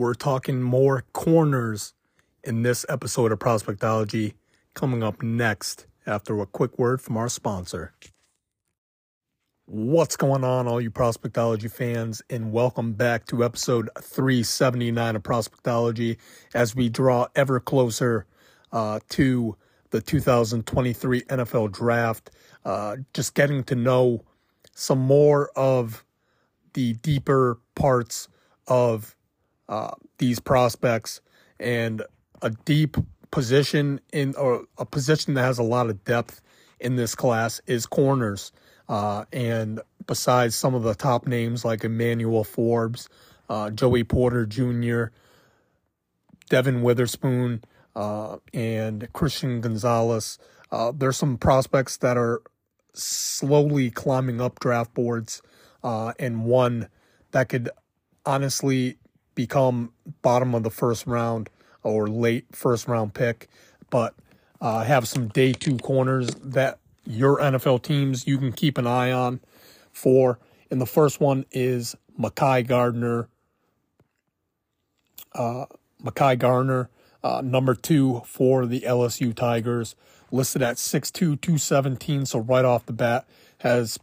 we're talking more corners in this episode of Prospectology coming up next after a quick word from our sponsor. What's going on, all you Prospectology fans, and welcome back to episode 379 of Prospectology as we draw ever closer uh, to the 2023 NFL Draft. Uh, just getting to know some more of the deeper parts of uh, these prospects and a deep position in or a position that has a lot of depth in this class is corners. Uh, and besides some of the top names like Emmanuel Forbes, uh, Joey Porter Jr., Devon Witherspoon, uh, and Christian Gonzalez, uh, there's some prospects that are slowly climbing up draft boards, uh, and one that could honestly become bottom of the first round or late first round pick, but uh, have some day two corners that your NFL teams you can keep an eye on for. And the first one is Mekhi Gardner. Uh, Mekhi Garner, uh, number two for the LSU Tigers, listed at 6'2, 217. So right off the bat, has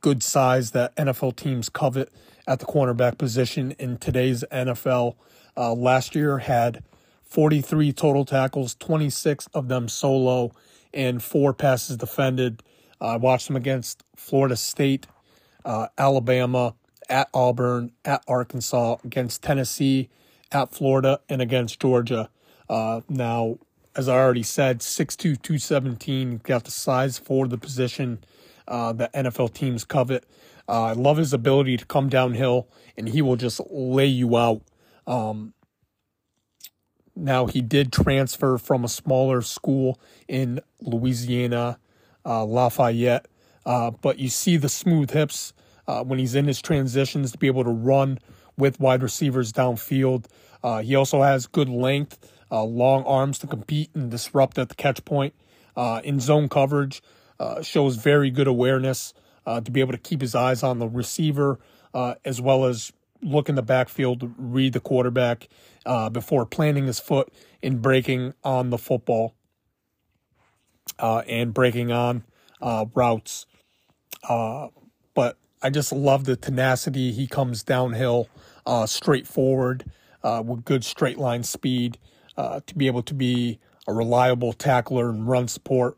good size that NFL teams covet at the cornerback position in today's NFL. Uh, last year had 43 total tackles, 26 of them solo, and four passes defended. I uh, watched him against Florida State, uh, Alabama, at Auburn, at Arkansas, against Tennessee, at Florida, and against Georgia. Uh, now, as I already said, 6'2", 217, got the size for the position uh, that NFL teams covet. Uh, I love his ability to come downhill, and he will just lay you out. Um, now, he did transfer from a smaller school in Louisiana, uh, Lafayette, uh, but you see the smooth hips uh, when he's in his transitions to be able to run with wide receivers downfield. Uh, he also has good length, uh, long arms to compete and disrupt at the catch point. In zone coverage, shows very good awareness to be able to keep his eyes on the receiver as well as look in the backfield, read the quarterback uh, before planting his foot and breaking on the football uh, and breaking on uh, routes. Uh, but I just love the tenacity. He comes downhill, uh, straightforward, uh, with good straight line speed to be able to be a reliable tackler and run support.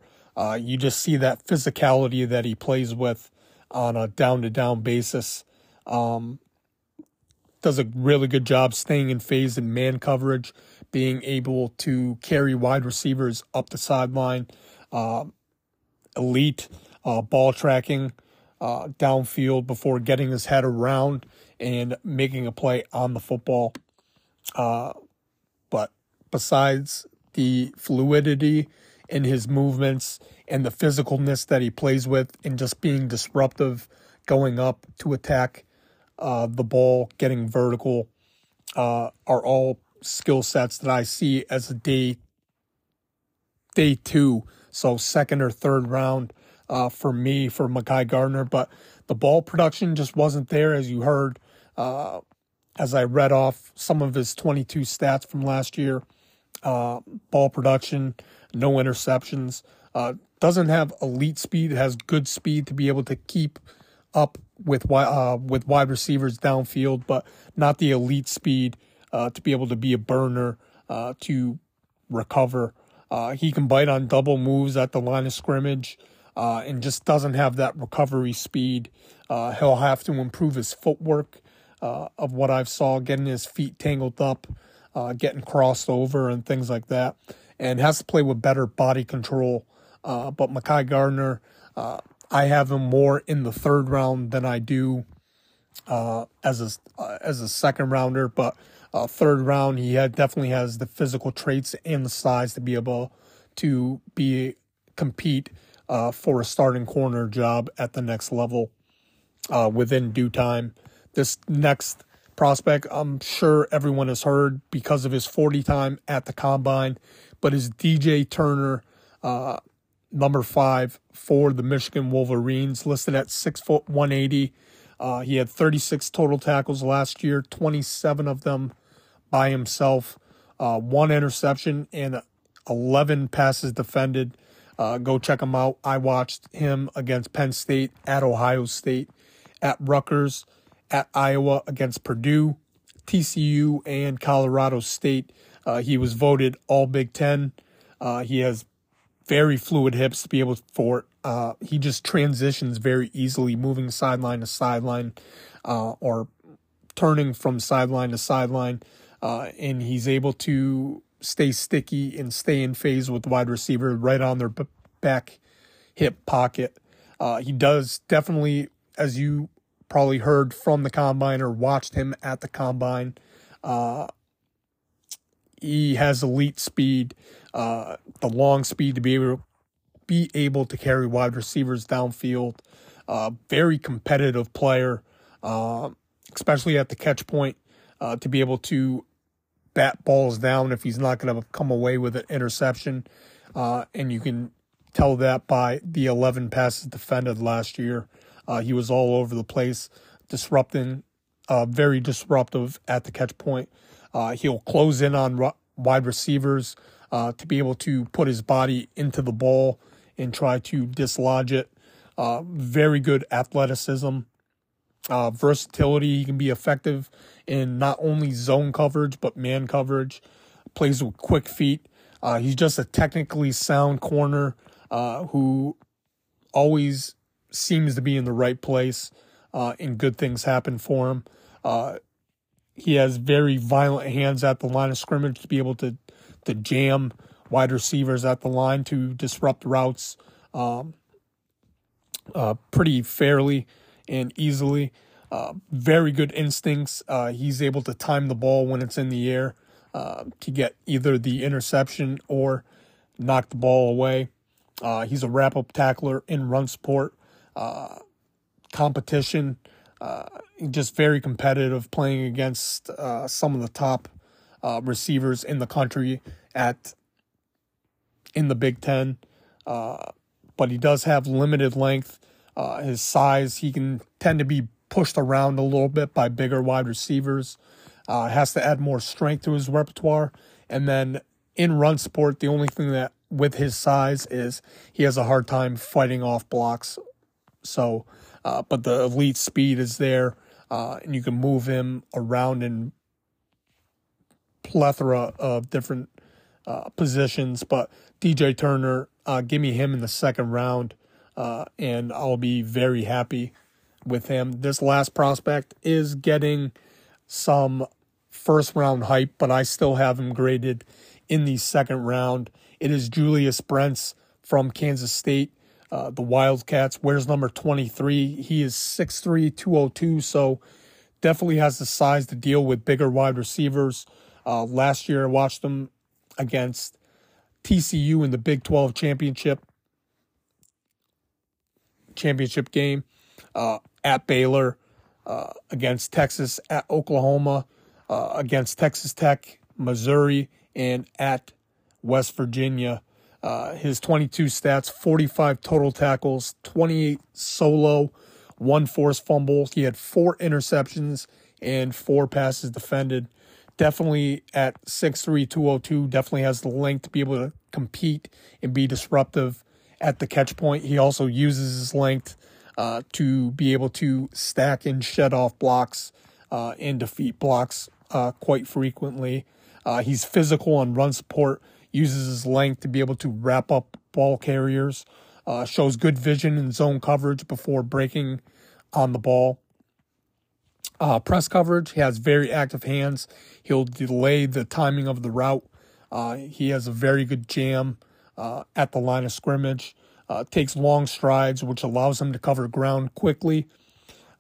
you just see that physicality that he plays with on a down to down basis. Um, does a really good job staying in phase and man coverage, being able to carry wide receivers up the sideline, uh, elite uh, ball tracking uh, downfield before getting his head around and making a play on the football. Uh, but besides the fluidity in his movements and the physicalness that he plays with and just being disruptive going up to attack uh, the ball, getting vertical, uh, are all skill sets that I see as a day day two. So second or third round uh, for me for Mekhi Gardner. but the ball production just wasn't there, as you heard. Uh, as I read off some of his 22 stats from last year, uh, ball production, no interceptions. Doesn't have elite speed, has good speed to be able to keep up with uh, with wide receivers downfield, but not the elite speed uh, to be able to be a burner uh, to recover. Uh, he can bite on double moves at the line of scrimmage, uh, and just doesn't have that recovery speed. Uh, he'll have to improve his footwork. of what I've saw, getting his feet tangled up, getting crossed over, and things like that, and has to play with better body control. But Mekhi Garner I have him more in the third round than I do uh, as a uh, as a second rounder. But uh, third round, he had, definitely has the physical traits and the size to be able to be compete uh, for a starting corner job at the next level uh, within due time. This next prospect, I'm sure everyone has heard because of his 40 time at the combine, but is DJ Turner. Uh, number five for the Michigan Wolverines, listed at six foot 180. Uh, he had 36 total tackles last year, 27 of them by himself, uh, one interception and 11 passes defended. Uh, go check him out. I watched him against Penn State, at Ohio State, at Rutgers, at Iowa, against Purdue, TCU, and Colorado State. Uh, he was voted All Big Ten. Uh, he has very fluid hips to be able to for. Uh, he just transitions very easily, moving sideline to sideline, uh, or turning from sideline to sideline, uh, and he's able to stay sticky and stay in phase with wide receiver right on their back hip pocket. Uh, he does definitely, as you probably heard from the combine or watched him at the combine, uh, he has elite speed, uh, the long speed to be able be able to carry wide receivers downfield. Uh, very competitive player, uh, especially at the catch point, uh, to be able to bat balls down if he's not going to come away with an interception. Uh, and you can tell that by the 11 passes defended last year. Uh, he was all over the place, disrupting, uh, very disruptive at the catch point. Uh, he'll close in on ru- wide receivers uh, to be able to put his body into the ball and try to dislodge it. Uh, very good athleticism uh, versatility. He can be effective in not only zone coverage but man coverage. Plays with quick feet. Uh, he's just a technically sound corner uh, who always seems to be in the right place uh, and good things happen for him. He has very violent hands at the line of scrimmage to be able to to jam wide receivers at the line to disrupt routes um, uh, pretty fairly and easily. Uh, very good instincts. Uh, he's able to time the ball when it's in the air uh, to get either the interception or knock the ball away. Uh, he's a wrap up tackler in run support. Uh, competition, just very competitive, playing against some of the top receivers in the country at in the Big Ten. but he does have limited length uh, his size, he can tend to be pushed around a little bit by bigger wide receivers. Uh, has to add more strength to his repertoire. And then in run support, the only thing that with his size is he has a hard time fighting off blocks. So, uh, but the elite speed is there, uh, and you can move him around in plethora of different uh, positions. But DJ Turner, uh, give me him in the second round uh, and I'll be very happy with him. This last prospect is getting some first round hype, but I still have him graded in the second round. It is Julius Brents from Kansas State, uh, the Wildcats. Where's number 23. He is 6'3, 202, so definitely has the size to deal with bigger wide receivers. Uh, last year, I watched them against TCU in the Big 12 championship championship game uh, at Baylor, uh, against Texas, at Oklahoma, uh, against Texas Tech, Missouri, and at West Virginia. Uh, his 22 stats 45 total tackles, 28 solo, one forced fumble. He had four interceptions and four passes defended. Definitely at 6'3, 202, definitely has the length to be able to compete and be disruptive at the catch point. He also uses his length uh, to be able to stack and shed off blocks uh, and defeat blocks uh, quite frequently. Uh, he's physical on run support, uses his length to be able to wrap up ball carriers, uh, shows good vision and zone coverage before breaking on the ball. Uh, press coverage, he has very active hands. He'll delay the timing of the route. Uh, he has a very good jam uh, at the line of scrimmage. Uh, takes long strides, which allows him to cover ground quickly.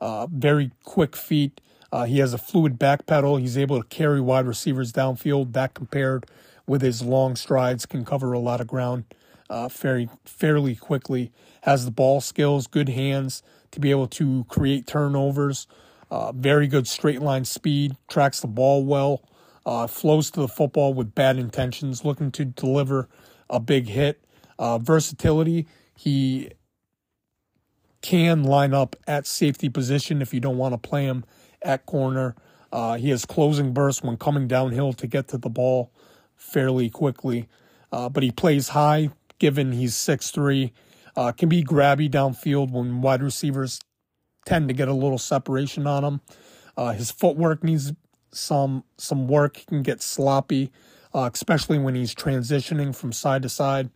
Uh, very quick feet. Uh, he has a fluid back pedal. He's able to carry wide receivers downfield. That compared with his long strides can cover a lot of ground uh, very fairly quickly. Has the ball skills, good hands to be able to create turnovers. Uh, very good straight line speed. Tracks the ball well. flows to the football with bad intentions. Looking to deliver a big hit. Uh, versatility, he can line up at safety position if you don't want to play him at corner. Uh, he has closing bursts when coming downhill to get to the ball fairly quickly. Uh, but he plays high, given he's 6'3. Uh, can be grabby downfield when wide receivers tend to get a little separation on him. Uh, his footwork needs some some work. He can get sloppy, uh, especially when he's transitioning from side to side.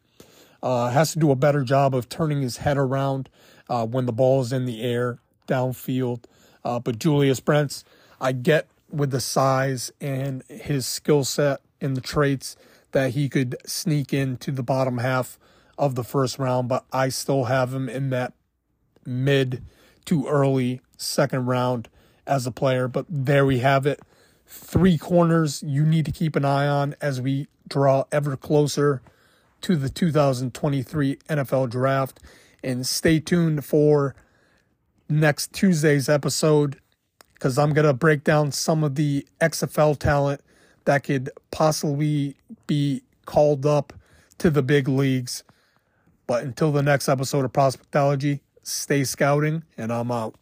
Uh, has to do a better job of turning his head around uh, when the ball is in the air downfield. Uh, but Julius Brents, I get with the size and his skill set and the traits that he could sneak into the bottom half of the first round, but I still have him in that mid to early second round as a player. But there we have it. Three corners you need to keep an eye on as we draw ever closer to the 2023 NFL draft. And stay tuned for next Tuesday's episode because I'm going to break down some of the XFL talent that could possibly be called up to the big leagues. But until the next episode of Prospectology, stay scouting, and I'm out.